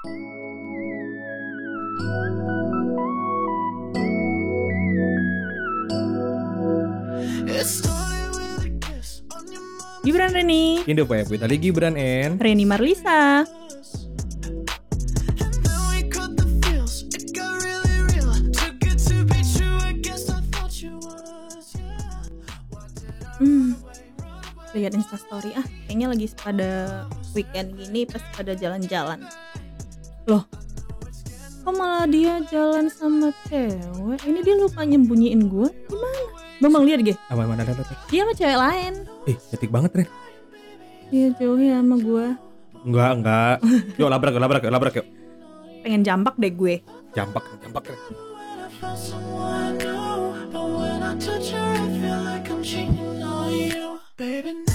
Gibran Reni. Indo Pak ya, tadi Gibran N. Reni Marlisa. Hmm. Lihat instastory ah Kayaknya lagi pada weekend gini Pas pada jalan-jalan Loh Kok malah dia jalan sama cewek Ini dia lupa nyembunyiin gue Gimana? Bambang lihat gak? Apa mana ada ada. Dia sama cewek lain Eh, cantik banget, Ren. Dia jauhnya sama gue Enggak, enggak. Yuk labrak, yuk, labrak, yuk, labrak yuk. Pengen jambak deh gue Jampak, jampak. Ren. Hai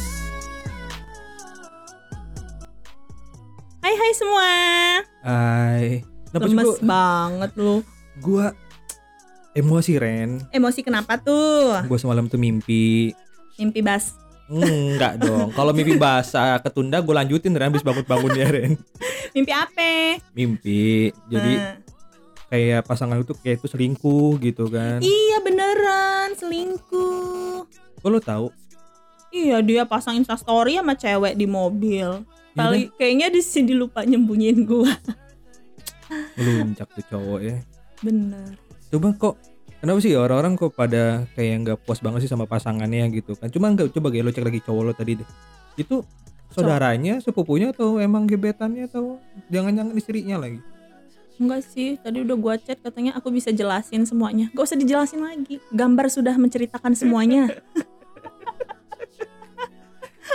hai semua Hai. Kenapa Lemes gua, banget lu gua emosi, Ren. Emosi kenapa tuh? Gua semalam tuh mimpi. Mimpi bas Enggak dong. Kalau mimpi basah ketunda gue lanjutin Ren habis bangun-bangunnya Ren. Mimpi apa? Mimpi. Jadi Nah. kayak pasangan itu kayak itu selingkuh gitu kan. Iya beneran selingkuh Kok lo tahu? Iya dia pasang instastory sama cewek di mobil Iya Kali kayaknya di sini lupa nyembunyiin gua Meluncak tuh cowok ya. Bener Coba kok kenapa sih orang-orang kok pada kayak nggak puas banget sih sama pasangannya gitu kan? Cuma nggak coba lo cek lagi cowok lo tadi deh. Itu saudaranya, sepupunya atau emang gebetannya atau jangan-jangan istrinya lagi? Enggak sih tadi udah gua chat katanya aku bisa jelasin semuanya Gak usah dijelasin lagi Gambar sudah menceritakan semuanya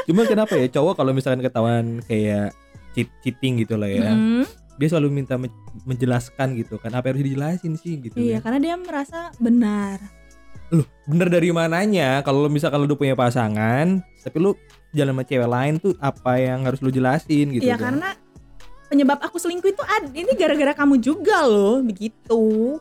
Cuma kenapa ya cowok kalau misalkan ketahuan kayak cheat cheating gitu lah ya, Mm, dia selalu minta men- menjelaskan gitu kan apa yang harus dijelasin sih gitu. Iya kan. karena dia merasa benar Loh, bener dari mananya? Kalau lo misalkan lo udah punya pasangan, tapi lu jalan sama cewek lain tuh apa yang harus lu jelasin gitu Iya kan? karena penyebab aku selingkuh itu ad, ini gara-gara kamu juga loh begitu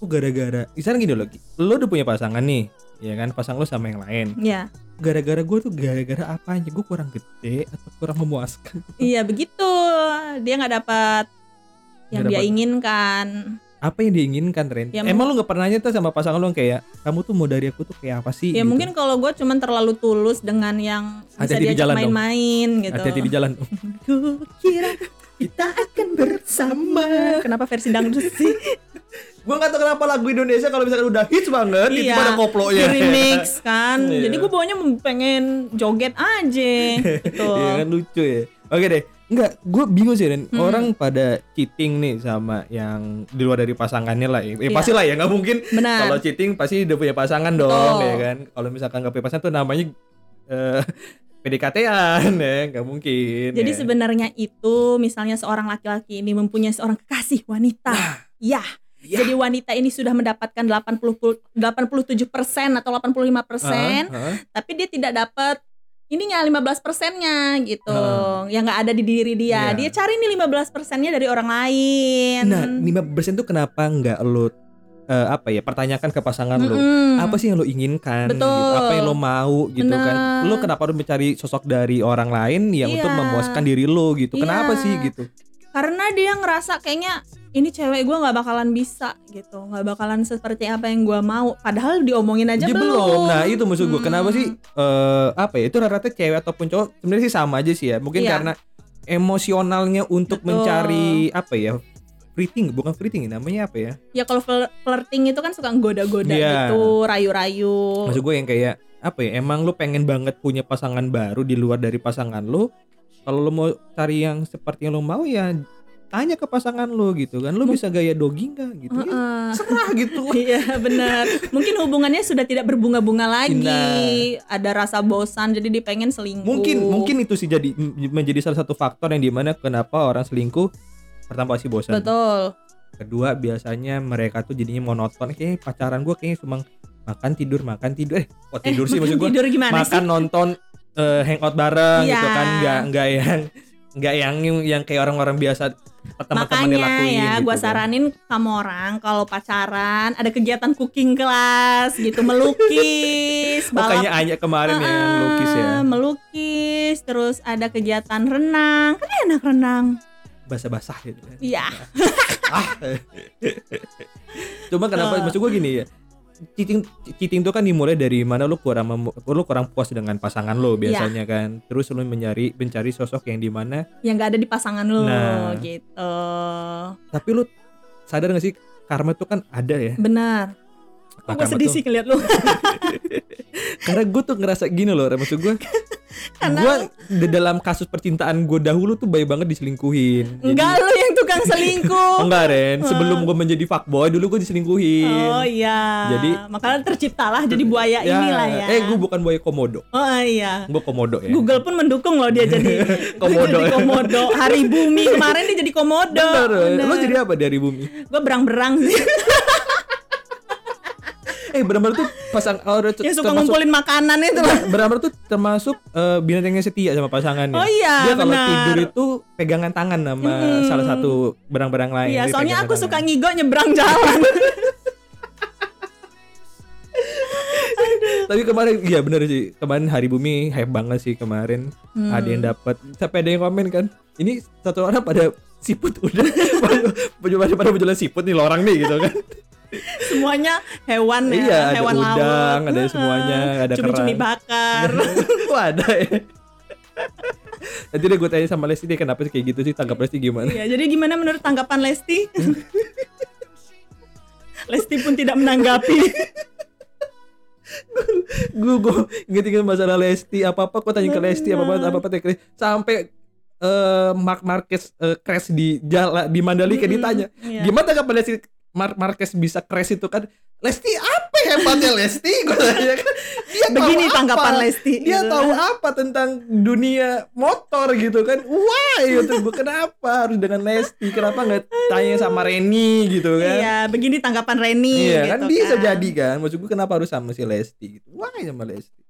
Oh gara-gara, misalnya gini loh, lo udah punya pasangan nih, ya kan? Pasang lo sama yang lain. Ya Gara-gara gue tuh gara-gara apa aja? Gue kurang gede atau kurang memuaskan? iya begitu dia nggak dapat yang Nggak dia dapat. inginkan Apa yang diinginkan, Ren? Ya, Emang lo gak pernah nanya tuh sama pasangan lo yang kayak, kamu tuh mau dari aku tuh kayak apa sih? ya gitu. mungkin kalau gue cuman terlalu tulus dengan yang bisa di diajak jalan dong. main-main gitu Hati-hati di jalan. Ku kira kita akan bersama kenapa versi dangdut sih gue gak tau kenapa lagu Indonesia kalau misalkan udah hits banget, itu pada koplonya. di remix kan Iya. jadi gue bawanya pengen joget aja gitu Iya kan lucu ya. Oke deh. Enggak, gue bingung sih Ren. Hmm. Orang pada cheating nih sama yang di luar dari pasangannya lah. Ya, Iya. pasti lah ya, nggak mungkin. Kalau cheating pasti udah punya pasangan dong, Betul. ya kan. Kalau misalkan nggak punya pasangan tuh namanya eh PDKT-an ya, nggak mungkin. Jadi ya. sebenarnya itu misalnya seorang laki-laki ini mempunyai seorang kekasih wanita. ya. Ya. Jadi wanita ini sudah mendapatkan 80 pul- 87% atau 85%, Heeh, heeh. tapi dia tidak dapat ininya 15 persennya gitu. Heeh. Yang nggak ada di diri dia. Iya. Dia cari nih 15 persennya dari orang lain. Nah, 5% tuh kenapa nggak lo eh, apa ya pertanyakan ke pasangan lo? Mm-mm. Apa sih yang lo inginkan? Betul. Gitu. Apa yang lo mau gitu kan? Bener. Lo kenapa harus mencari sosok dari orang lain yang Iya. untuk memuaskan diri lo gitu? Iya. Kenapa sih gitu? Karena dia ngerasa kayaknya ini cewek gue nggak bakalan bisa gitu, nggak bakalan seperti apa yang gue mau. Padahal diomongin aja Dia belum. Nah itu maksud gue. Hmm. Kenapa sih? eh apa ya? Itu rata-rata cewek ataupun cowok sebenarnya sih sama aja sih ya. Mungkin Iya. karena emosionalnya untuk Betul. mencari apa ya? Flirting, bukan flirting namanya apa ya? Ya kalau flir- flirting itu kan suka goda-goda Iya. gitu, rayu-rayu. Maksud gue yang kayak apa ya? Emang lu pengen banget punya pasangan baru di luar dari pasangan lu? Kalau lu mau cari yang seperti yang lu mau ya tanya ke pasangan lu gitu kan. Lu bisa gaya doggy nggak gitu ya? Heeh. Serah gitu. Iya benar. Mungkin hubungannya sudah tidak berbunga-bunga lagi. Nah. Ada rasa bosan, jadi dia pengen selingkuh. mungkin mungkin itu sih jadi menjadi salah satu faktor yang di mana kenapa orang selingkuh pertama pasti bosan Betul. kedua biasanya mereka tuh jadinya monoton kayak pacaran gue kayaknya cuma makan tidur makan tidur eh kok tidur sih maksud gue Tidur gimana makan sih? nonton eh, hangout bareng Iya. gitu kan nggak nggak yang nggak yang yang kayak orang-orang biasa Makanya lakuin ya, gitu gua kan. saranin kamu orang kalau pacaran ada kegiatan cooking class gitu, melukis, Oh, kayaknya Anya kemarin ya yang lukis ya melukis, terus ada kegiatan renang, kan enak renang. basah-basah gitu kan. Iya. ah. Cuma kenapa Eh. maksud gue gini ya. Cheating cheating itu kan dimulai dari mana lu kurang memu- lu kurang puas dengan pasangan lo Iya. biasanya kan. Terus lu mencari mencari sosok yang di mana Yang nggak ada di pasangan lo Nah. gitu. tapi lu sadar gak sih karma itu kan ada ya. Benar. Nah, Gue sedih tuh- sih ngeliat lu. Karena gue tuh ngerasa gini loh, maksud gue gue di dalam kasus percintaan gue dahulu tuh baik banget diselingkuhin. Jadi- Enggak lu yang tukang selingkuh. Enggak Ren, sebelum gue menjadi fuckboy dulu gue diselingkuhin. Oh iya. Jadi- makanya terciptalah jadi buaya inilah ya. Eh gue bukan buaya komodo, Oh iya. gue komodo ya. Google pun mendukung loh dia jadi Komodo. jadi komodo. Hari bumi kemarin dia jadi komodo. Bener, lo jadi apa dari bumi? Gue berang-berang sih. Eh benar-benar tuh pasang oh, yang suka termasuk- ngumpulin makanan itu benar-benar tuh termasuk eh, binatang yang setia sama pasangannya. Oh iya, Dia kalau tidur itu pegangan tangan sama Mm-mm. salah satu berang-berang lain. Iya, soalnya aku tangan. suka ngigo nyebrang jalan. Tapi kemarin iya bener sih. Kemarin hari bumi hype banget sih kemarin. Hmm. Ada yang dapat. Sampai ada yang komen kan. Ini satu orang pada siput udah pada pada pada siput nih orang nih gitu kan. Semuanya hewan ya, Iya, ada hewan udang, laut. ada semuanya, ada cumi-cumi bakar. Wah ada ya. Nanti deh gue tanya sama Lesti dia kenapa sih kayak gitu sih tanggap Lesti gimana? Iya, jadi gimana menurut tanggapan Lesti? Lesti pun tidak menanggapi. gue gue inget-inget masalah Lesti apa apa gue tanya ke Lesti apa apa apa apa tanya Lesti. sampai eh Mark Marquez eh, crash di jalan di Mandalika Mm-mm, ditanya iya. gimana tanggapan Lesti Mark Marquez bisa crash itu kan Lesti apa hebatnya Lesti? Gue tanya kan. Dia tahu Begini apa? tanggapan Lesti, dia gitu. tahu apa tentang dunia motor gitu kan. Wah gitu gue kenapa harus dengan Lesti? Kenapa nggak tanya sama Reni? gitu kan. Iya, begini tanggapan Reni Iya gitu kan. bisa jadi kan. Maksud gue kenapa harus sama si Lesti gitu? Wah sama Lesti?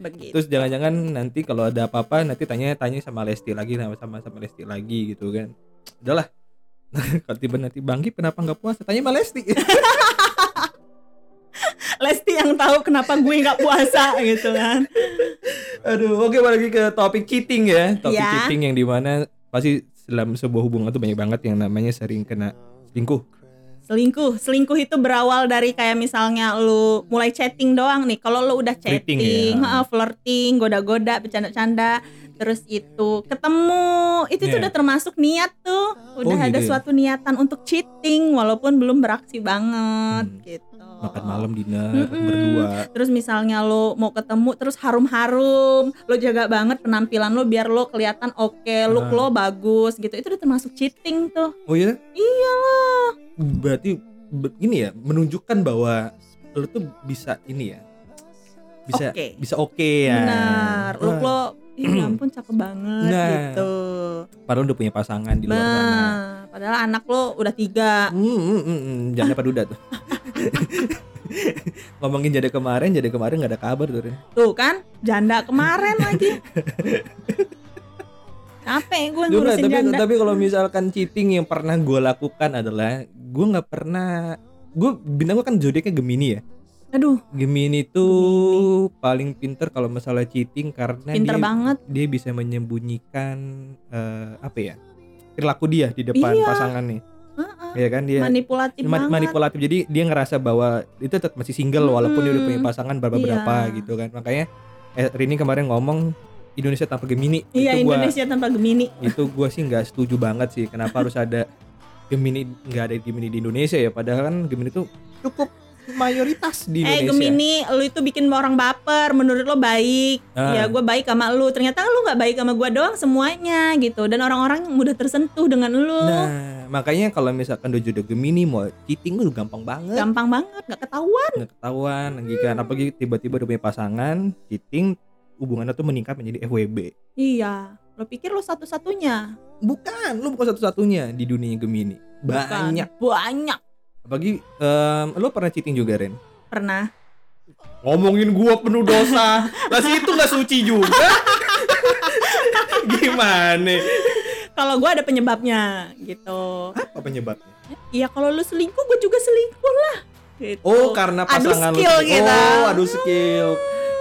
Begitu. terus jangan-jangan nanti kalau ada apa-apa nanti tanya-tanya sama Lesti lagi sama sama sama Lesti lagi gitu kan. Udahlah kalau tiba nanti Bangki kenapa nggak puasa tanya sama Lesti Lesti yang tahu kenapa gue nggak puasa gitu kan. aduh oke balik lagi ke topik cheating ya topik Ya. cheating yang di mana pasti dalam sebuah hubungan tuh banyak banget yang namanya sering kena selingkuh Selingkuh, selingkuh itu berawal dari kayak misalnya lu mulai chatting doang nih. Kalau lu udah Flirting chatting, ya. flirting, goda-goda, bercanda-canda, terus itu ketemu, itu tuh Iya. udah termasuk niat tuh. Udah Oh, ada gitu ya? suatu niatan untuk cheating walaupun belum beraksi banget Hmm. gitu. makan malam dinner Mm-mm. berdua Terus misalnya lo mau ketemu terus harum-harum, lo jaga banget penampilan lo biar lo kelihatan oke, look Ah. lo bagus gitu. Itu udah termasuk cheating tuh. oh iya Iyalah. berarti be- ini ya menunjukkan bahwa lo tuh bisa ini ya bisa Oke. bisa oke ya Benar. Look Wah, lo ya ampun cakep banget Nah. gitu. padahal udah punya pasangan di luar sana Nah, padahal anak lo udah tiga. Hmm, hmm, hmm, hmm. jangan dapat duda tuh ngomongin jadi kemarin jadi kemarin nggak ada kabar tuh Ren. Tuh kan, janda kemarin lagi. Capek gue ngurusin tapi janda. tapi kalau misalkan cheating yang pernah gue lakukan adalah gue nggak pernah gue bintang gue kan zodiaknya Gemini ya Aduh, Gemini itu paling pinter kalau masalah cheating karena pinter dia banget. dia bisa menyembunyikan eh, apa ya perilaku dia di depan Iya. pasangannya Heeh. ya kan dia Manipulatif Ma- banget. manipulatif jadi dia ngerasa bahwa itu tetap masih single walaupun dia udah punya pasangan berapa berapa Iya. gitu kan makanya eh, Rini kemarin ngomong Indonesia tanpa Gemini Iya, itu gua Indonesia tanpa Gemini. itu gua sih nggak setuju banget sih kenapa harus ada Gemini nggak ada Gemini di Indonesia ya padahal kan Gemini itu cukup mayoritas di Eh Indonesia Gemini, lu itu bikin orang baper. Menurut lo baik, Ah. ya gue baik sama lu. Ternyata lu nggak baik sama gue doang semuanya gitu. Dan orang-orang mudah tersentuh dengan lu. nah makanya kalau misalkan udah jodoh Gemini mau cheating itu gampang banget Gampang banget, nggak ketahuan. nggak ketahuan lagi kan apalagi tiba-tiba udah punya pasangan cheating hubungannya tuh meningkat menjadi FWB Iya, lo pikir lo satu-satunya? Bukan, lu bukan satu-satunya di dunia Gemini. Bukan. Banyak. Apalagi em, lu pernah cheating juga, Ren? Pernah. Ngomongin gua penuh dosa. Lah itu nggak suci juga. Gimana? Kalau gue ada penyebabnya gitu. Apa penyebabnya? Iya kalau lu selingkuh, gue juga selingkuh lah. Gitu. Oh, karena Adu pasangan skill lu. kita. Oh, adu skill.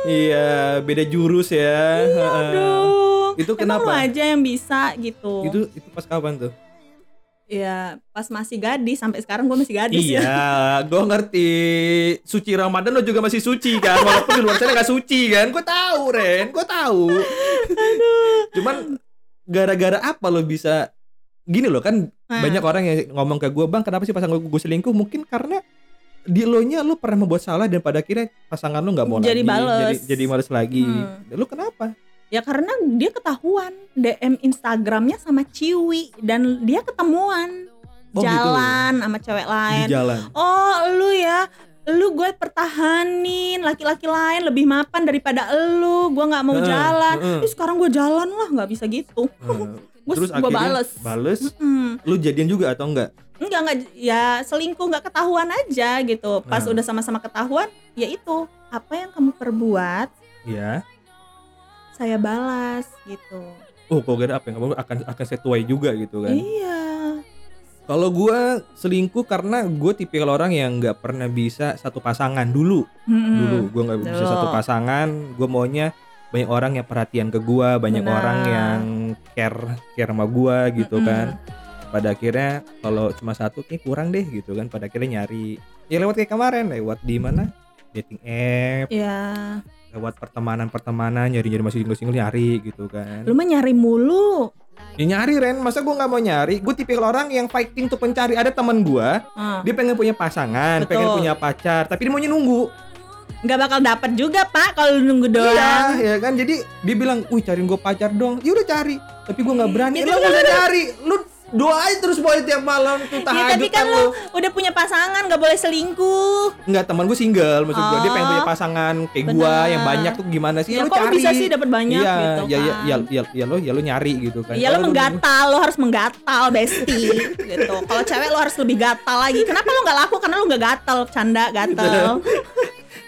Iya, beda jurus ya. Heeh. Aduh. Itu Emang lu kenapa? aja yang bisa gitu. Itu itu pas kapan tuh? Ya pas masih gadis sampai sekarang gue masih gadis ya Iya, gue ngerti. Suci Ramadan lo juga masih suci kan, walaupun di luar sana gak suci kan. Gue tahu, Ren, gue tahu. Cuman gara-gara apa lo bisa gini loh kan Nah. banyak orang yang ngomong ke gue bang kenapa sih pasangan gue selingkuh mungkin karena di lo nya lo pernah membuat salah dan pada akhirnya pasangan lo nggak mau Jadi lagi bales. jadi jadi males lagi Hmm. lo kenapa ya karena dia ketahuan DM Instagramnya sama Ciwi dan dia ketemuan. Oh, gitu. jalan sama cewek di lain. jalan. Oh lu ya lu gue pertahanin laki-laki lain lebih mapan daripada lu gue nggak mau Heeh, jalan. heeh. Ih, sekarang gue jalan lah nggak bisa gitu. Eh, Gua- terus gua akhirnya bales. bales? Mm. lu jadian juga atau enggak enggak enggak ya selingkuh nggak ketahuan aja gitu. Pas Nah. udah sama-sama ketahuan ya itu. Apa yang kamu perbuat ya saya balas gitu oh kok gara apa yang kamu akan akan saya tuai juga gitu kan iya Kalau gua selingkuh karena gue tipe orang yang nggak pernah bisa satu pasangan dulu. Mm-mm. Dulu gue nggak bisa satu pasangan. Gue maunya banyak orang yang perhatian ke gua, banyak Benar. orang yang care care sama gua gitu Mm-mm. kan. Pada akhirnya kalau cuma satu kayak kurang deh gitu kan. Pada akhirnya nyari ya lewat kayak kemarin lewat di mana dating app, ya lewat pertemanan-pertemanan nyari-nyari masih single-single nyari gitu kan. lu mah nyari mulu Ya nyari Ren, masa gua nggak mau nyari? Gue tipe orang yang fighting tuh pencari. Ada teman gua, Ah. dia pengen punya pasangan, Betul. pengen punya pacar, tapi dia maunya nunggu. nggak bakal dapat juga pak kalau lu nunggu doang Iya, ya kan. Jadi dia bilang, "Wih, cariin gue pacar dong." Ya udah cari, tapi gua nggak berani. Gitu Lu nggak usah cari, lu doa aja terus boy tiap malam tuh Ya, tahajud tapi kan lu. lu udah punya pasangan nggak boleh selingkuh Enggak, teman gue single, maksud gua dia pengen Oh, punya pasangan kayak gua yang banyak tuh gimana sih? ya lu kok cari. bisa sih dapat banyak iya, gitu ya, ya, kan ya, ya, ya, lo, ya lo nyari gitu kan. Iya lo lu- menggatal, lo harus menggatal besti gitu. Kalau cewek lo harus lebih gatal lagi. Kenapa lo nggak laku? Karena lo nggak gatal, canda gatal.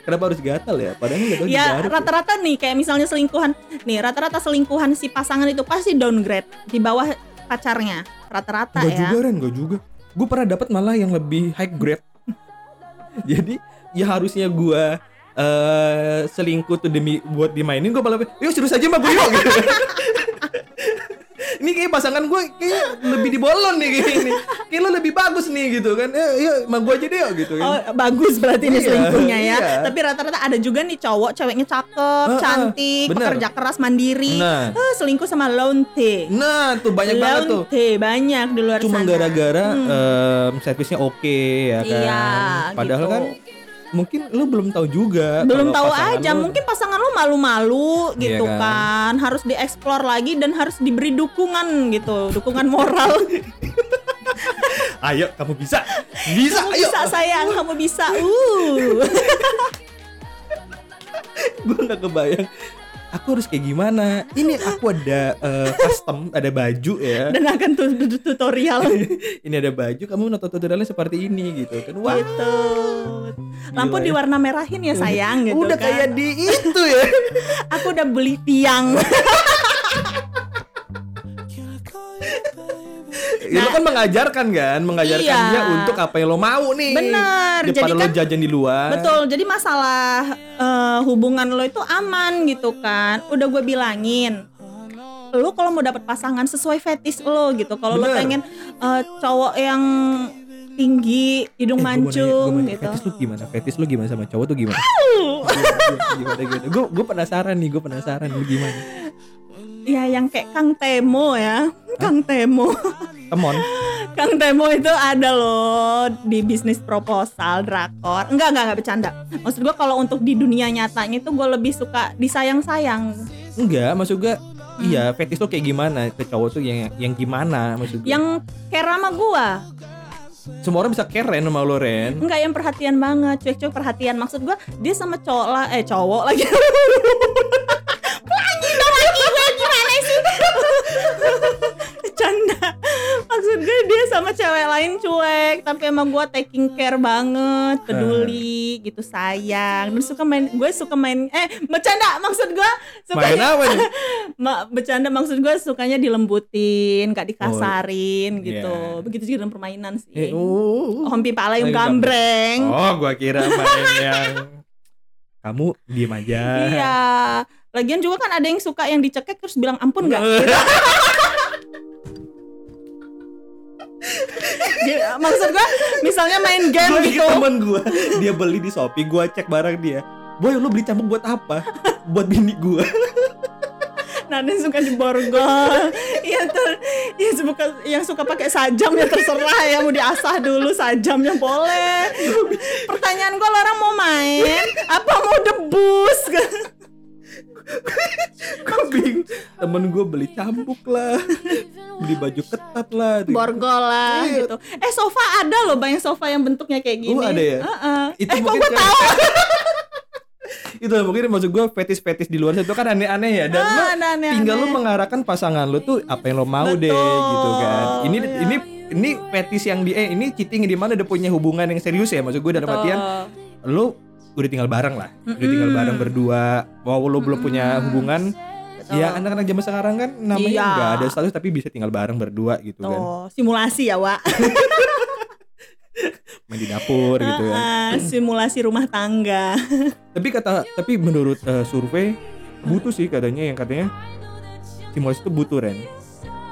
Kenapa harus gatal ya? Padahal nggak juga ya rata-rata nih kayak misalnya selingkuhan, nih rata-rata selingkuhan si pasangan itu pasti downgrade di bawah pacarnya. Rata-rata Gak ya. juga Ren, gak juga. Gue pernah dapat malah yang lebih high grade. Jadi ya harusnya gue eh selingkuh tuh demi buat dimainin gue malah yuk serius aja mbak gue yuk gitu. ini kayak pasangan gue kayak lebih dibolon nih kayak ini kayak lo lebih bagus nih gitu kan ya ya sama gue aja deh gitu Oh, kan bagus berarti ini Iya, selingkuhnya ya. iya. Tapi rata-rata ada juga nih cowok, ceweknya cakep, Heeh, cantik, bener. pekerja keras, mandiri. Nah. Eh, selingkuh sama lonte. nah tuh banyak banget tuh Lonte banyak di luar cuma sana. gara-gara em, servisnya oke ya kan Iya, padahal gitu. kan mungkin lu belum tahu juga belum tahu aja lu- mungkin pasangan lo malu-malu Iya gitu kan? kan. harus dieksplor lagi dan harus diberi dukungan gitu dukungan moral Ayo, kamu bisa. Bisa, kamu ayo. bisa sayang kamu bisa uh Gue nggak kebayang. Aku harus kayak gimana? Ini aku ada eh, custom, ada baju ya. dan akan tu- tu- tutorial ini ada baju, kamu nonton tutorialnya seperti ini gitu kan. Wah, gitu lampu ya. diwarna merahin ya sayang gitu udah kan. kayak di itu ya. aku udah beli tiang Ya, lo kan mengajarkan kan, mengajarkan Iya. dia untuk apa yang lo mau nih. Bener, Daripada jadi lo kan- jajan di luar. Betul, jadi masalah eh, hubungan lo itu aman gitu kan. Udah gue bilangin, lo kalau mau dapat pasangan sesuai fetis lo gitu. Kalau lo pengen eh, cowok yang tinggi, hidung Eh, mancung nanya, gitu. Fetis lu gimana? Fetis lu gimana sama cowok tuh gimana? gimana gimana? Gue gue penasaran nih, gue penasaran lu gimana? Ya yang kayak Kang Temo ya, Kang Temo. Temon. Kang Temo itu ada loh di bisnis proposal drakor. Enggak, enggak, enggak bercanda. Maksud gue kalau untuk di dunia nyatanya itu gue lebih suka disayang-sayang. Enggak, maksud gue Iya, fetis lo kayak gimana ke cowok tuh yang yang gimana maksud gue? Yang care sama gue. Semua orang bisa keren sama lo Ren. Enggak yang perhatian banget, cuek-cuek perhatian. Maksud gua dia sama cowok lah, eh cowok lagi. Pelangi dong lagi gue gimana sih? Canda. Maksud gue dia sama cewek lain cuek, tapi emang gua taking care banget, peduli, gitu sayang. Dan suka main, gue suka main, eh bercanda maksud gua suka Main apa nih? Ma, bercanda maksud gue sukanya dilembutin, gak dikasarin Oh, gitu. iya. Begitu juga dengan permainan sih. Eh, oh. Hompi palayung Palayung gambreng. Oh, gua kira main yang kamu diem aja. Iya. Lagian juga kan ada yang suka yang dicekek terus bilang ampun nggak? Gitu. Jadi, maksud gua misalnya main game Gua gitu. temen gue dia beli di shopee gue cek barang dia. Boy lu beli cambuk buat apa? Buat bini gue nah dia suka di borgol yang ter yang suka yang suka pakai sajam ya terserah ya. Mau diasah dulu sajamnya boleh. Pertanyaan gua lo orang mau main apa mau debus gue bingung temen gue beli cambuk lah beli baju ketat lah borgol lah Iya. gitu eh sofa ada loh banyak sofa yang bentuknya kayak gini Oh, ada ya? Heeh. Itu eh kok kan- tahu itu mungkin maksud gue fetis-fetis di luar itu kan aneh-aneh ya dan Ah, lu ada aneh-aneh. tinggal lu mengarahkan pasangan lu tuh apa yang lo mau deh Betul, gitu kan ini iya. ini ini fetis yang di eh ini cheating di mana udah punya hubungan yang serius ya maksud gue dalam Betul. artian lu udah tinggal bareng lah udah tinggal bareng berdua wow lu belum punya Mm-mm. hubungan Betul. ya anak-anak zaman sekarang kan namanya Iya. nggak ada status tapi bisa tinggal bareng berdua gitu kan Tuh, simulasi ya, Wak. main di dapur gitu kan Ah, simulasi rumah tangga. tapi kata tapi menurut eh, survei butuh sih katanya yang katanya simulasi itu butuh Ren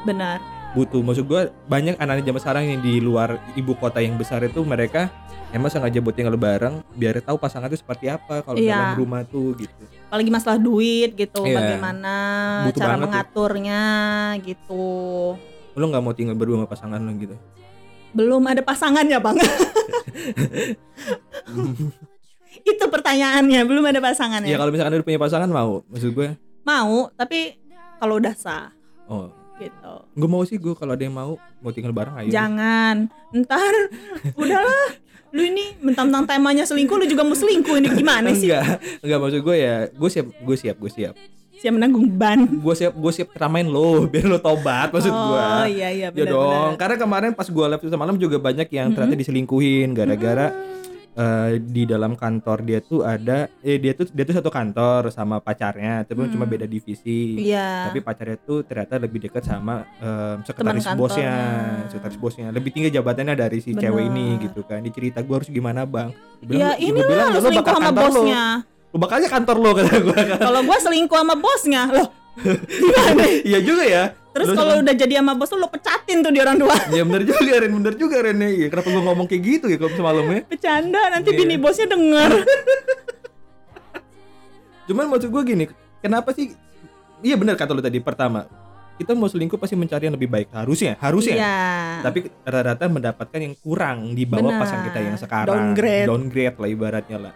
Benar. butuh maksud gua banyak anak-anak zaman sekarang yang di luar ibu kota yang besar itu mereka emang sengaja buat tinggal bareng biar tahu pasangan itu seperti apa kalau Iya. dalam rumah tuh gitu Apalagi masalah duit gitu, Iya. bagaimana Butuh cara banget tuh. mengaturnya gitu. lo nggak mau tinggal berdua sama pasangan lo gitu Belum ada pasangannya, Bang. Itu pertanyaannya, belum ada pasangannya. ya kalau misalkan udah punya pasangan mau maksud gue Mau, tapi kalau udah sah oh gitu. gue mau sih gue kalau ada yang mau mau tinggal bareng ayo Jangan. Ntar udahlah. Lu ini mentang-mentang temanya selingkuh lu juga mau selingkuh ini. Gimana sih? enggak enggak maksud gue ya gue siap gue siap gue siap. Siap menanggung beban. gue siap gue siap keramain lo biar lo tobat maksud oh, gue. iya iya Ya benar dong, karena kemarin pas gua live semalam juga banyak yang ternyata diselingkuhin gara-gara eh, di dalam kantor dia tuh ada eh dia tuh dia tuh satu kantor sama pacarnya, tapi cuma beda divisi. Iya. Tapi pacarnya tuh ternyata lebih dekat sama eh, sekretaris bosnya, sekretaris bosnya. Lebih tinggi jabatannya dari si Bener. cewek ini gitu kan. Dia cerita gua harus gimana, Bang. Dia Ya bilang, ini "Ya, lu selingkuh bakal sama lu. bosnya. Lu bakalnya kantor lo kata gua kan. Kalau gua selingkuh sama bosnya, loh. Iya juga ya. Terus kalau udah jadi sama bos lu, lu pecatin tuh di orang tua. Ya bener juga Ren, bener juga Ren ya. Kenapa gua ngomong kayak gitu ya kalau semalamnya? Bercanda nanti Iya. bini bosnya denger. Cuman maksud gue gini, kenapa sih? Iya benar kata lu tadi pertama. Kita mau selingkuh pasti mencari yang lebih baik harusnya, harusnya. Iya. Tapi rata-rata mendapatkan yang kurang di bawah Benar. pasangan kita yang sekarang. Downgrade. Downgrade lah ibaratnya lah.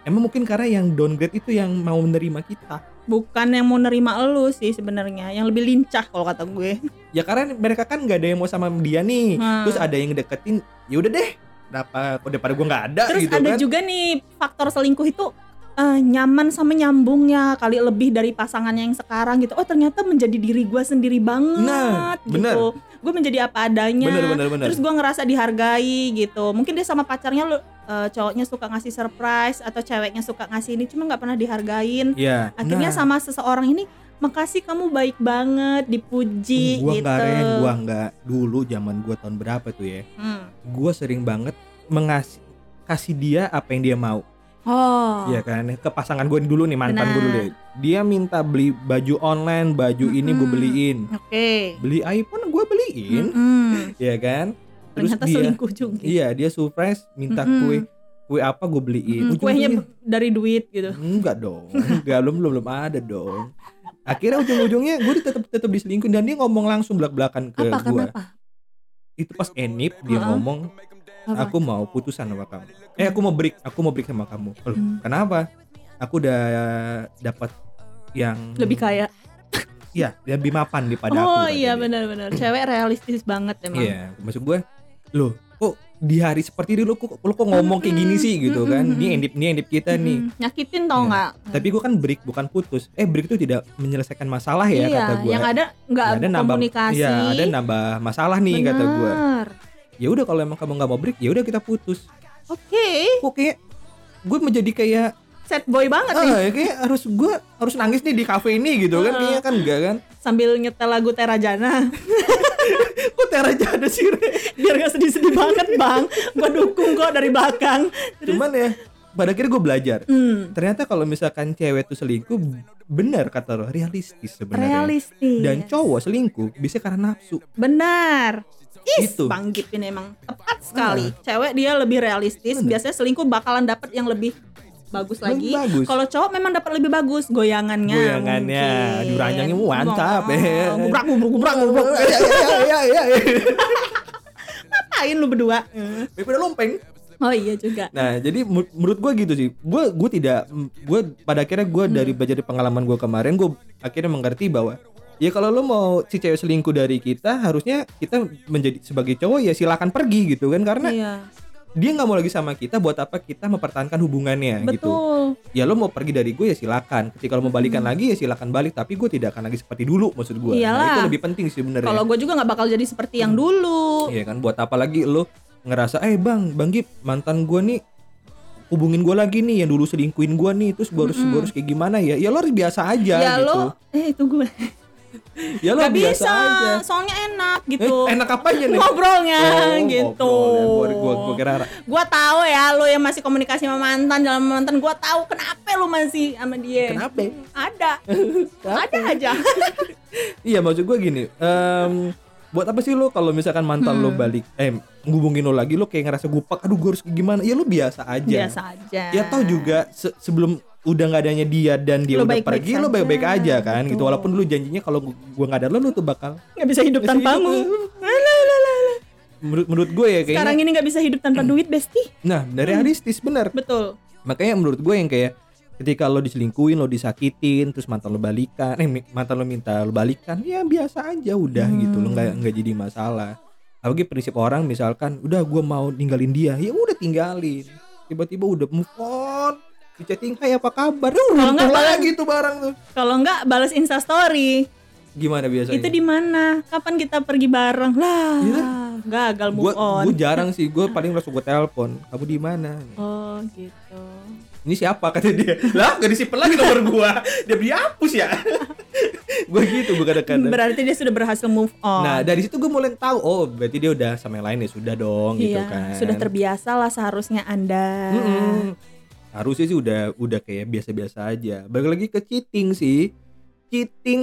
Emang mungkin karena yang downgrade itu yang mau menerima kita. Bukan yang mau nerima lu sih sebenarnya, yang lebih lincah kalau kata gue. Ya karena mereka kan nggak ada yang mau sama dia nih. Hmm. Terus ada yang deketin, ya udah deh. Kenapa? Kok daripada gue nggak ada Terus gitu ada kan? juga nih faktor selingkuh itu eh, nyaman sama nyambungnya kali lebih dari pasangannya yang sekarang gitu. Oh ternyata menjadi diri gue sendiri banget Nah, bener. gitu. Gue menjadi apa adanya. Bener bener bener. Terus gue ngerasa dihargai gitu. Mungkin dia sama pacarnya lu eh, cowoknya suka ngasih surprise atau ceweknya suka ngasih ini cuma nggak pernah dihargain. Iya. Akhirnya nah. sama seseorang ini makasih kamu baik banget dipuji gua gitu. nggak Ren, gua nggak dulu zaman gua tahun berapa tuh ya Hmm. gua sering banget mengasih kasih dia apa yang dia mau Oh. ya kan? Ke pasangan gue dulu nih mantan gue dulu deh. Dia minta beli baju online baju ini gue beliin. Oke. beli iPhone gue beliin. Mm-mm. ya kan? Terus Ternyata dia selingkuh juga. iya dia surprise minta Mm-mm. kue kue apa gue beliin. Mm, Ujung-ujungnya- b- dari duit gitu. enggak dong enggak. Belum belum belum ada dong. Akhirnya ujung-ujungnya gue tetap tetap diselingkuhin dan dia ngomong langsung belak belakan ke gue itu pas enip dia ngomong Apa? aku mau putusan sama kamu eh aku mau break aku mau break sama kamu Loh, Hmm. kenapa aku udah dapat yang Lebih kaya. Iya, lebih mapan daripada aku. oh iya benar-benar. Cewek realistis banget emang. Iya, maksud gue, loh, kok di hari seperti ini lo kok lo kok ngomong kayak gini sih gitu kan? Ini endip ini endip kita nih. Nyakitin tau Iya. nggak? Tapi gue kan break bukan putus. Eh break itu tidak menyelesaikan masalah ya iya, kata gue. yang ada nggak ada nambah, komunikasi. Iya, ada nambah masalah nih kata gue. Ya udah kalau emang kamu nggak mau break, ya udah kita putus. Oke, Kok kayak gue menjadi kayak sad boy banget nih. ah kayak harus gue harus nangis nih di kafe ini gitu kan Ah. kayaknya kan enggak kan Sambil nyetel lagu Terajana. kok Tera ada sih Re? Biar gak sedih-sedih banget bang. Gua dukung kok dari belakang. cuman ya pada akhirnya gue belajar Hmm, ternyata kalau misalkan cewek tuh selingkuh benar kata lo realistis sebenarnya realistis. dan cowok selingkuh bisa karena nafsu Benar. Ih, Gitu. Bang Gip ini emang tepat sekali. Cewek dia lebih realistis, biasanya selingkuh bakalan dapat yang lebih bagus lagi. bagus. Kalau cowok memang dapat lebih bagus goyangannya. Goyangannya, mungkin. diranjangnya mantap, eh. Gubrak gubrak gubrak gubrak. Iya iya iya. Ngapain lu berdua? Daripada lompeng. Oh iya juga. Nah, jadi menurut gue gitu sih. Gue gue tidak gue pada akhirnya gue dari belajar dari pengalaman gue kemarin gue akhirnya mengerti bahwa ya kalau lo mau si cewek selingkuh dari kita harusnya kita menjadi sebagai cowok ya silakan pergi gitu kan karena Iya. dia nggak mau lagi sama kita buat apa kita mempertahankan hubungannya gitu. Betul. Ya lo mau pergi dari gue ya silakan. Ketika lo mau balikan lagi ya silakan balik tapi gue tidak akan lagi seperti dulu maksud gue. Nah, itu lebih penting sih sebenarnya. Kalau gue juga nggak bakal jadi seperti yang dulu. Iya kan buat apa lagi lo ngerasa eh bang bang Gip mantan gue nih hubungin gue lagi nih yang dulu selingkuhin gue nih terus gue harus gua harus kayak gimana ya ya lo harus biasa aja Ya gitu lo, eh itu gue. ya lo Gak biasa bisa, aja soalnya enak eh, gitu. enak apanya nih Ngobrolnya gitu. gue gua, gua kira Gua tahu ya lo yang masih komunikasi sama mantan sama mantan gua tahu kenapa lo masih sama dia. kenapa Ada. Ada aja. iya maksud gue gini em, buat apa sih lo kalau misalkan mantan Hmm. lo balik eh ngubungin lo lagi lo kayak ngerasa gupak aduh gue harus gimana ya lo biasa aja Biasa aja. ya tau juga se- sebelum udah nggak adanya dia dan dia Lo udah baik-baik pergi lo baik-baik aja kan gitu. betul. walaupun dulu janjinya kalau gu- gua nggak ada lo lo tuh bakal nggak bisa hidup Bisa tanpamu. alah. menurut menurut gue ya kayaknya Sekarang ini nggak bisa hidup tanpa duit, Besti. nah dari realistis bener Betul. makanya menurut gue yang kayak ketika lo diselingkuhin lo disakitin terus mantan lo balikan eh mantan lo minta lo balikan ya biasa aja udah gitu. Lo nggak nggak jadi masalah. Apalagi prinsip orang misalkan udah gue mau ninggalin dia. Ya udah tinggalin. Tiba-tiba udah move on di chatting hai apa kabar Kalau nggak runtuh lagi tuh barang tuh Kalau nggak balas Insta story. gimana biasanya Itu di mana? Kapan kita pergi bareng? Lah, Iya. gagal move gue on. gue jarang sih gue paling langsung gue telepon kamu di mana Oh, gitu. ini siapa kata dia lah gak disimpan lagi nomor gua dia dihapus ya gue gitu gue kadang-kadang Berarti dia sudah berhasil move on. nah dari situ gue mulai tahu oh berarti dia udah sama yang lain ya sudah dong gitu iya, kan sudah terbiasa lah seharusnya Anda. Mm-mm. Harusnya sih udah udah kayak biasa-biasa aja balik lagi ke cheating sih cheating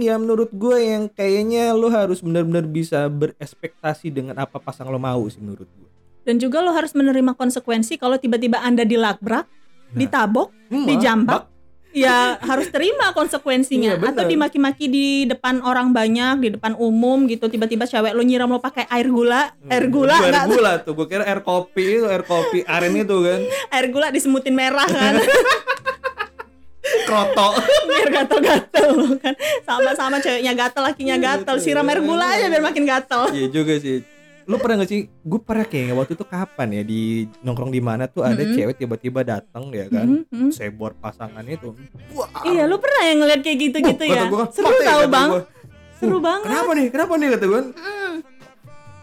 ya menurut gue yang kayaknya lo harus benar-benar bisa berespektasi dengan apa pasang lo mau sih menurut gue Dan juga lo harus menerima konsekuensi kalau tiba-tiba Anda dilakbrak, Nah. ditabok, Hmm, dijambak. Ya harus terima konsekuensinya Iya, atau dimaki-maki di depan orang banyak, di depan umum gitu. Tiba-tiba cewek lo nyiram lo pakai air gula, air gula Gua air gula tuh gue kira air kopi itu air kopi aren itu kan air gula disemutin merah kan. kroto biar gatel-gatel kan. Sama-sama ceweknya gatel, lakinya gatel. Siram air gula aja biar makin gatel. Iya juga sih. Lu pernah gak sih? Gue pernah kayaknya waktu itu kapan ya di nongkrong di mana tuh ada Mm-mm. cewek tiba-tiba datang ya kan, Mhm, mhm. sebor pasangannya itu. Wah, Iya, lu pernah yang ngeliat kayak gitu-gitu Wah, ya? gua, Seru tau bang, gua. seru "Uh, banget. Kenapa nih? Kenapa nih kata gue? Mm.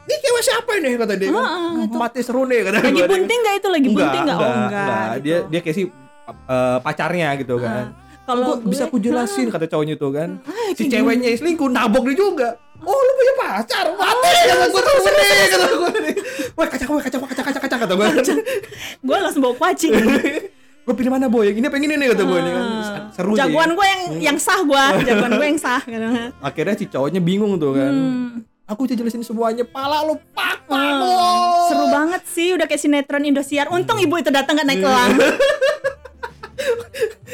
Ini cewek siapa ini kata dia kan? Gitu. Mati seru nih kata Lagi bunting gak itu? Lagi bunting gak? Oh enggak. Dia gitu. dia kayak si uh, pacarnya gitu kan. Kalau Gua bisa gue- aku jelasin kata cowoknya tuh kan. Ah, Si ceweknya selingkuh nabok dia juga. Oh lu punya pacar mati kata gue tuh nih kata gue nih. Wah kacang wah kacang wah, kacang kacang kacang kata gue. gue langsung bawa kucing. gue pilih mana boy yang ini yang ini kata gue nih kan seru Ah. Jagoan gue yang yang sah gue, jagoan gue yang sah. Akhirnya si cowoknya bingung tuh kan Hmm. aku udah jelasin semuanya pala lu pak Hmm. Seru banget sih, udah kayak sinetron Indosiar. Untung ibu itu datang gak naik elang.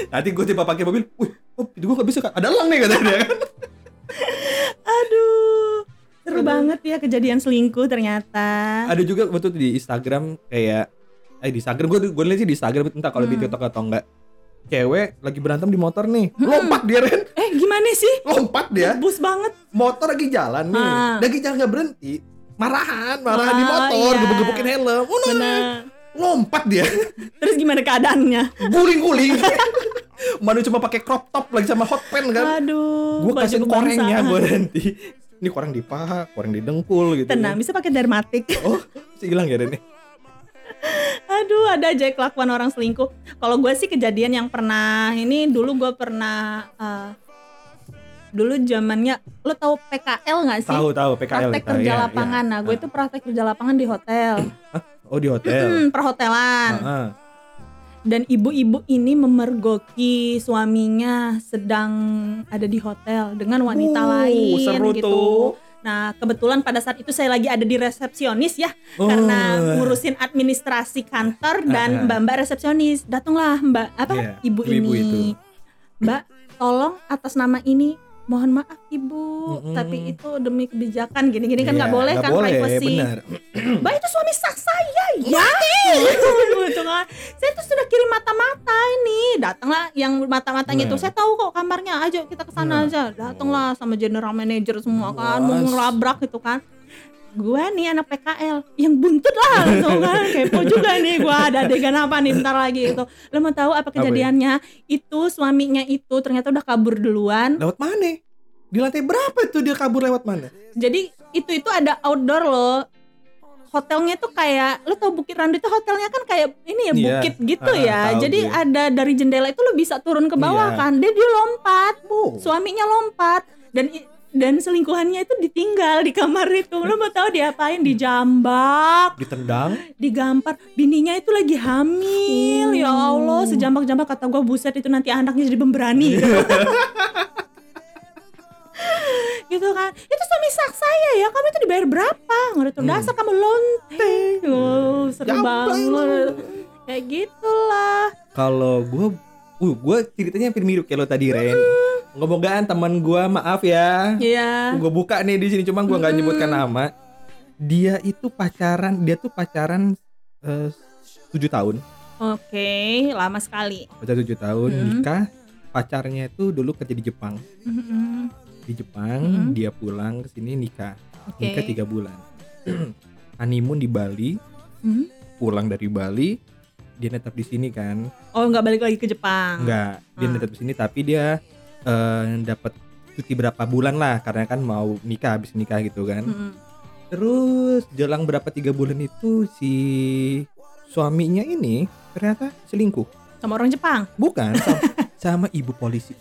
Nanti gue tiba pakai mobil wih oh itu gue gak bisa kan ada elang nih kata dia kan Aduh, seru banget ya kejadian selingkuh ternyata. ada juga waktu itu di Instagram kayak eh di Instagram gue gue lihat sih di Instagram entah kalau di Hmm. TikTok atau enggak cewek lagi berantem di motor nih lompat dia Ren Eh gimana sih? lompat dia Bus banget. motor lagi jalan nih Ah. lagi jalan nggak berhenti marahan marahan di Ah, motor iya. gebuk-gebukin helm oh, no. Lompat dia. Terus gimana keadaannya? guling-guling. Mana cuma pakai crop top lagi sama hot pen kan. Aduh, gue kasih korengnya gue nanti. Ini koreng di paha koreng di dengkul gitu Tenang, bisa pakai dermatik. oh masih hilang ya Ren? Aduh, ada aja kelakuan orang selingkuh. Kalau gue sih kejadian yang pernah ini dulu gue pernah eh, dulu zamannya lo tahu PKL nggak sih? tahu tahu PKL Praktek tahu, kerja iya, lapangan. iya. Nah, gue itu praktek kerja lapangan di hotel. oh di hotel Hmm, perhotelan. Heeh. Dan ibu-ibu ini memergoki suaminya sedang ada di hotel dengan wanita Uh, lain seru gitu. tuh. Nah, kebetulan pada saat itu saya lagi ada di resepsionis ya, Oh. karena ngurusin administrasi kantor dan Ah, ah. mbak-mbak resepsionis. Datanglah mbak apa Iya, ibu ibu-ibu ini. itu. Mbak, tolong atas nama ini mohon maaf ibu, Mm-mm. tapi itu demi kebijakan gini-gini kan nggak Iya, boleh nggak kan boleh, privacy. benar. Mbak itu suami sah saya ya. Saya tuh sudah kirim mata-mata ini. Datanglah yang mata-matanya itu. Nah. Saya tahu kok kamarnya. Ayo kita ke sana Nah. aja. Datanglah sama general manager semua kan. Mau ngelabrak gitu kan. Gue nih anak PKL yang buntut lah langsung kan kepo juga nih gue ada adegan apa nih bentar lagi itu lo mau tahu apa Apa ya? kejadiannya itu suaminya itu ternyata udah kabur duluan Lewat mana? Di lantai berapa tuh dia kabur lewat mana? jadi itu itu ada outdoor loh hotelnya tuh kayak lo tau Bukit Randu itu hotelnya kan kayak ini ya Iya. bukit gitu Ah, ya jadi gue. ada dari jendela itu lo bisa turun ke bawah Iya. kan dia dia lompat Oh. suaminya lompat dan dan selingkuhannya itu ditinggal di kamar itu. Lo mau tahu diapain? Dijambak. Ditendang. digampar. Bininya itu lagi hamil. Ya Allah sejambak-jambak kata gue buset itu nanti anaknya jadi pemberani. Gitu kan. Itu suami sah saya ya. Kamu itu dibayar berapa? Nggak Hmm. dasar kamu lonteng oh seru Jambleng banget. kayak gitulah. Kalau gue, uh, gue ceritanya hampir mirip kayak lo tadi Ren. Ngomong-ngomongan teman gue, maaf ya. ya Gue buka nih di sini, cuma gue nggak Mm-mm. nyebutkan nama. Dia itu pacaran, dia tuh pacaran eh, tujuh tahun, oke lama sekali pacar tujuh tahun, Mm. nikah. Pacarnya itu dulu kerja di Jepang. Mm-mm. Di Jepang, dia pulang ke sini nikah. Nikah tiga bulan. Honeymoon di Bali, pulang dari Bali, dia netap di sini kan. oh nggak balik lagi ke Jepang Enggak, dia Ah. netap di sini tapi dia eh, dapat cuti berapa bulan lah karena kan mau nikah habis nikah gitu kan. Mm-mm. Terus jelang berapa tiga bulan itu si suaminya ini ternyata selingkuh. sama orang Jepang Bukan sama, sama ibu polisi.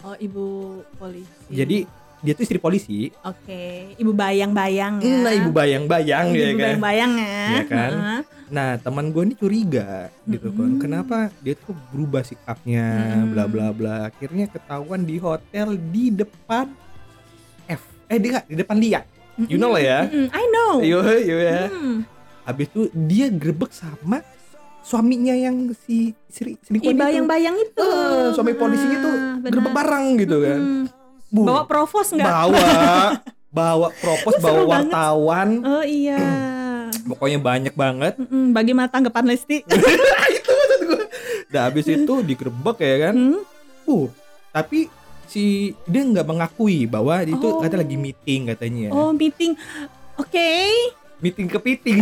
oh ibu polisi Jadi dia tuh istri polisi. Oke, ibu bayang-bayang ya. Nah, ibu bayang-bayang ya Ibu kan. bayang-bayang ya. Iya kan? Heeh. Nah, teman gue ini curiga gitu kan. Kenapa dia tuh berubah sikapnya bla bla bla. Akhirnya ketahuan di hotel di depan F. Eh, dia di depan Lia. You know lah ya. Mm-mm, I know. Ayo, ayo ya. Hmm. Habis itu dia grebek sama suaminya yang si istri Ih, selingkuhan itu. bayang-bayang itu. Eh, suami polisi itu Ah, benar. grebek bareng gitu kan. Mm. Bu, Bawa provos nggak? bawa bawa propos, Seru bawa banget. wartawan. Oh iya. Pokoknya banyak banget. Mm-mm, Bagaimana tanggapan Lesti? itu maksud gue. Nah, habis itu digerebek ya kan. Hmm? Uh, tapi si dia nggak mengakui bahwa itu Oh. kata lagi meeting katanya. Oh meeting. Oke. Meeting kepiting.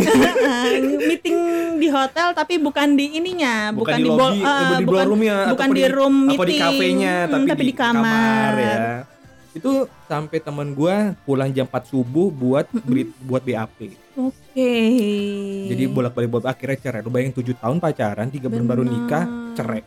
meeting di hotel tapi bukan di ininya, bukan, di, bol- lobby, eh, di bukan bukan di room apa di meeting. kafenya Hmm, tapi, di, kamar. ya. Itu sampai teman gua pulang jam 4 subuh buat beri- buat BAP. Oke. Jadi bolak-balik buat akhirnya cerai. Lu bayangin 7 tahun pacaran, 3 bulan baru nikah, cerai.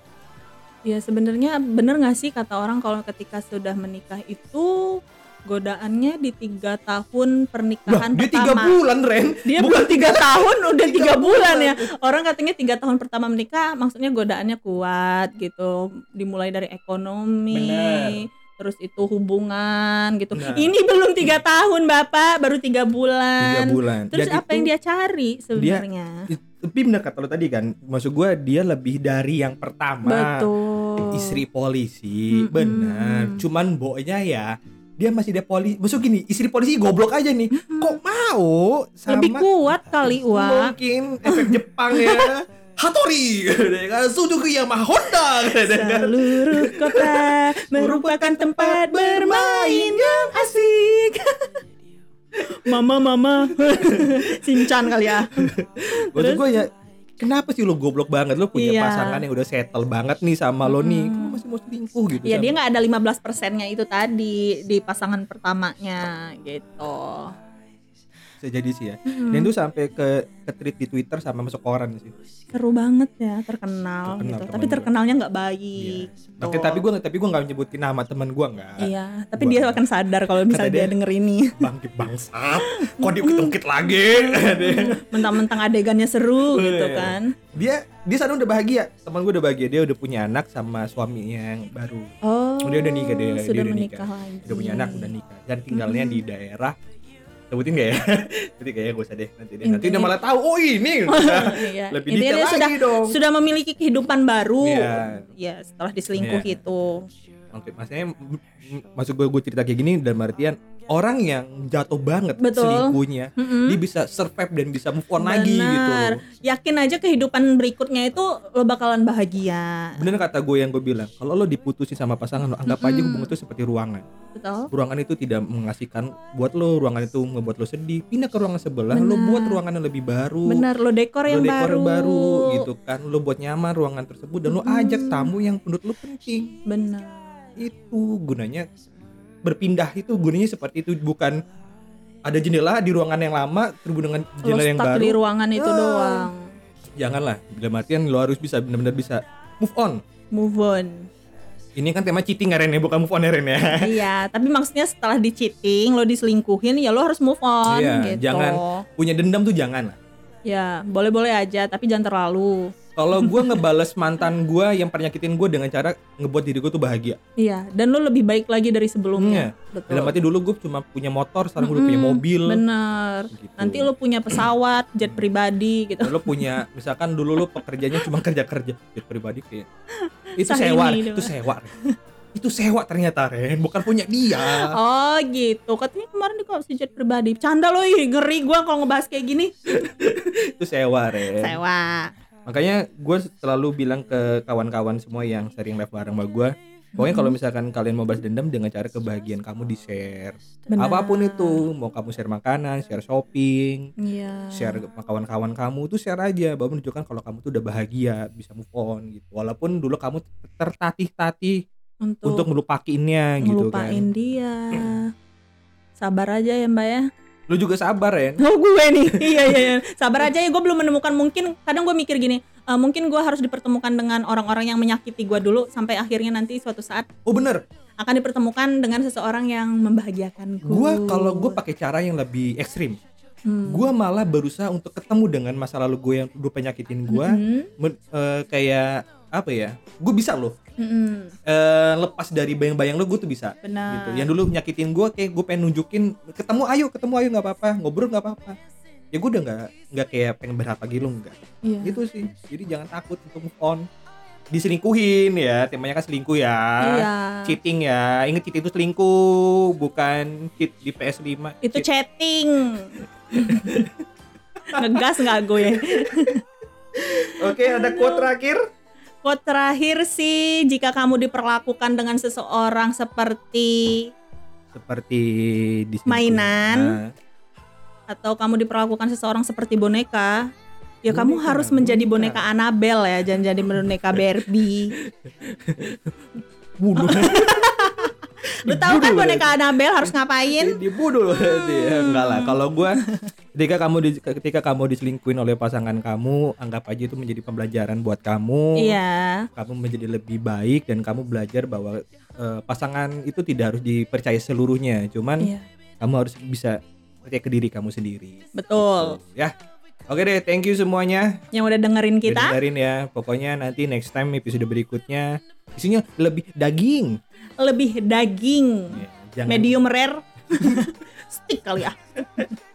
Ya sebenarnya bener nggak sih kata orang kalau ketika sudah menikah itu godaannya di tiga tahun pernikahan dia 3 pertama. bulan, Ren. Dia Bukan tiga tahun, udah Tiga tiga bulan bulan. ya. Orang katanya tiga tahun pertama menikah, maksudnya godaannya kuat gitu. Dimulai dari ekonomi, Benar. Terus itu hubungan gitu. Nah. Ini belum tiga tahun bapak, baru tiga 3 bulan. bulan. Terus Dan apa itu- yang dia cari sebenarnya? Tapi bener kata lo tadi kan maksud gua dia lebih dari yang pertama Betul. istri polisi Mm-mm. benar cuman boynya ya dia masih ada polisi maksud gini istri polisi goblok aja nih kok mau sama lebih kuat kali wah. mungkin efek Jepang ya Hattori ya kan Suzuki Yamaha Honda? Seluruh kota merupakan tempat bermain yang asik. mama mama Sinchan kali ya. maksud gue ya kenapa sih lo goblok banget lo punya Iya. pasangan yang udah settle banget nih sama lo nih Mm-mm. kok masih mau selingkuh gitu Ya sama- dia nggak ada 15 persennya itu tadi di pasangan pertamanya gitu. Bisa jadi sih ya. Mm-mm. dan itu sampai ke ke tweet di Twitter sama masuk koran sih. Seru banget ya terkenal, Terkenal gitu. tapi terkenalnya nggak baik. Iya. Oke, tapi gue tapi gue nggak nyebutin nama teman gue nggak. Iya tapi Gua- dia akan sadar kalau misalnya dia dia- denger ini. Bangkit bangsat. Kok diungkit lagi? Mentang-mentang adegannya seru Iya. gitu kan. Dia dia sana udah bahagia. Teman gue udah bahagia. Dia udah punya anak sama suaminya yang baru. Oh dia udah nikah dia, dia sudah udah menikah nikah. Lagi udah punya anak udah nikah. Dan tinggalnya di daerah sebutin gak ya? Nanti kayaknya gue usah deh nanti deh. Nanti Intinya- udah malah tahu oh ini. Iya. lebih detail lagi sudah dong. sudah memiliki kehidupan baru. Iya. ya setelah diselingkuh Iya. itu Oke, maksudnya m- m- maksud gue gue cerita kayak gini dalam artian orang yang jatuh banget Betul. selingkuhnya Mm-mm. dia bisa survive dan bisa move on lagi gitu. Yakin aja kehidupan berikutnya itu lo bakalan bahagia. Bener kata gue yang gue bilang kalau lo diputusin sama pasangan lo anggap aja Mm-mm. hubungan itu seperti ruangan. Betul. Ruangan itu tidak mengasihkan buat lo ruangan itu membuat lo sedih. Pindah ke ruangan sebelah lo Benar. buat ruangan yang lebih baru. Benar lo dekor lo yang dekor baru. baru gitu kan. Lo buat nyaman ruangan tersebut dan lo Mm-mm. ajak tamu yang menurut lo penting. Benar. Itu gunanya berpindah itu gunanya seperti itu bukan ada jendela di ruangan yang lama terhubung dengan lo jendela yang baru. di ruangan itu Ah. doang. Janganlah dalam artian lo harus bisa benar-benar bisa move on. Move on. Ini kan tema cheating ya Ren ya? Bukan move on ya Ren ya? Iya tapi maksudnya setelah di cheating lo diselingkuhin ya lo harus move on Iya, gitu. jangan. punya dendam tuh jangan lah ya boleh boleh aja tapi jangan terlalu kalau gue ngebales mantan gue yang pernah nyakitin gue dengan cara ngebuat diri gue tuh bahagia. Iya dan lo lebih baik lagi dari sebelumnya. Dalam betul. Arti dulu gue cuma punya motor sekarang gue udah punya mobil. Bener gitu. nanti lo punya pesawat jet pribadi gitu. Lo punya misalkan dulu lo pekerjaannya cuma kerja kerja jet pribadi kayak itu sewa doang. itu sewa. Itu sewa ternyata Ren. Bukan punya dia. Oh gitu, katanya kemarin dikasih jet pribadi. Canda loh, ih, ngeri gua kalau ngebahas kayak gini. itu sewa Ren. Sewa. Makanya gue selalu bilang ke kawan-kawan semua yang sering live bareng sama gue pokoknya kalau misalkan kalian mau balas dendam dengan cara kebahagiaan kamu di share Benar. apa pun itu mau kamu share makanan share shopping Iya. share kawan-kawan kamu tuh share aja bahwa menunjukkan kalau kamu tuh udah bahagia bisa move on gitu walaupun dulu kamu tertatih-tatih untuk, untuk melupakinnya gitu kan dia. Sabar aja ya mbak ya. Lu juga sabar ya Oh gue nih, iya iya. iya. Sabar aja ya. Gue belum menemukan mungkin. Kadang gue mikir gini, eh, mungkin gue harus dipertemukan dengan orang-orang yang menyakiti gue dulu sampai akhirnya nanti suatu saat oh bener akan dipertemukan dengan seseorang yang membahagiakan gue. gue kalau gue pakai cara yang lebih ekstrim Hmm. gue malah berusaha untuk ketemu dengan masa lalu gue yang dulu penyakitin gue Hmm. kayak apa ya gue bisa loh. Hmm. eh, lepas dari bayang-bayang lo gue tuh bisa. Benar. gitu. Yang dulu nyakitin gue kayak gue pengen nunjukin ketemu ayo ketemu ayo nggak apa-apa. Ngobrol nggak apa-apa. Ya gue udah nggak nggak kayak pengen berharap lagi lo nggak. Iya. gitu sih. Jadi jangan takut untuk move on. Diselingkuhin ya temanya kan selingkuh ya. Iya. cheating ya. Inget cheating itu selingkuh bukan cheat di PS5 Itu Cheat- chatting. Ngegas nggak gue? oke ada quote terakhir Quote terakhir sih, jika kamu diperlakukan dengan seseorang seperti seperti diselingkuhin. Mainan. Nah, atau kamu diperlakukan seseorang seperti boneka, ya kamu Boneka, harus menjadi boneka. boneka Annabelle ya, jangan jadi boneka Barbie. bunuh Lu tahu kan boneka Annabelle harus ngapain? dibunuh berarti ya. Enggak lah kalau gua ketika kamu di, ketika kamu diselingkuhin oleh pasangan kamu anggap aja itu menjadi pembelajaran buat kamu. Iya, kamu menjadi lebih baik dan kamu belajar bahwa eh, pasangan itu tidak harus dipercaya seluruhnya. Cuman iya, kamu harus bisa percaya ke diri kamu sendiri. Betul. ya oke deh thank you semuanya. Yang udah dengerin Udah kita, dengerin ya. Pokoknya nanti next time episode berikutnya isinya lebih daging. Lebih daging, Ya, jangan. Medium rare, stick kali ya.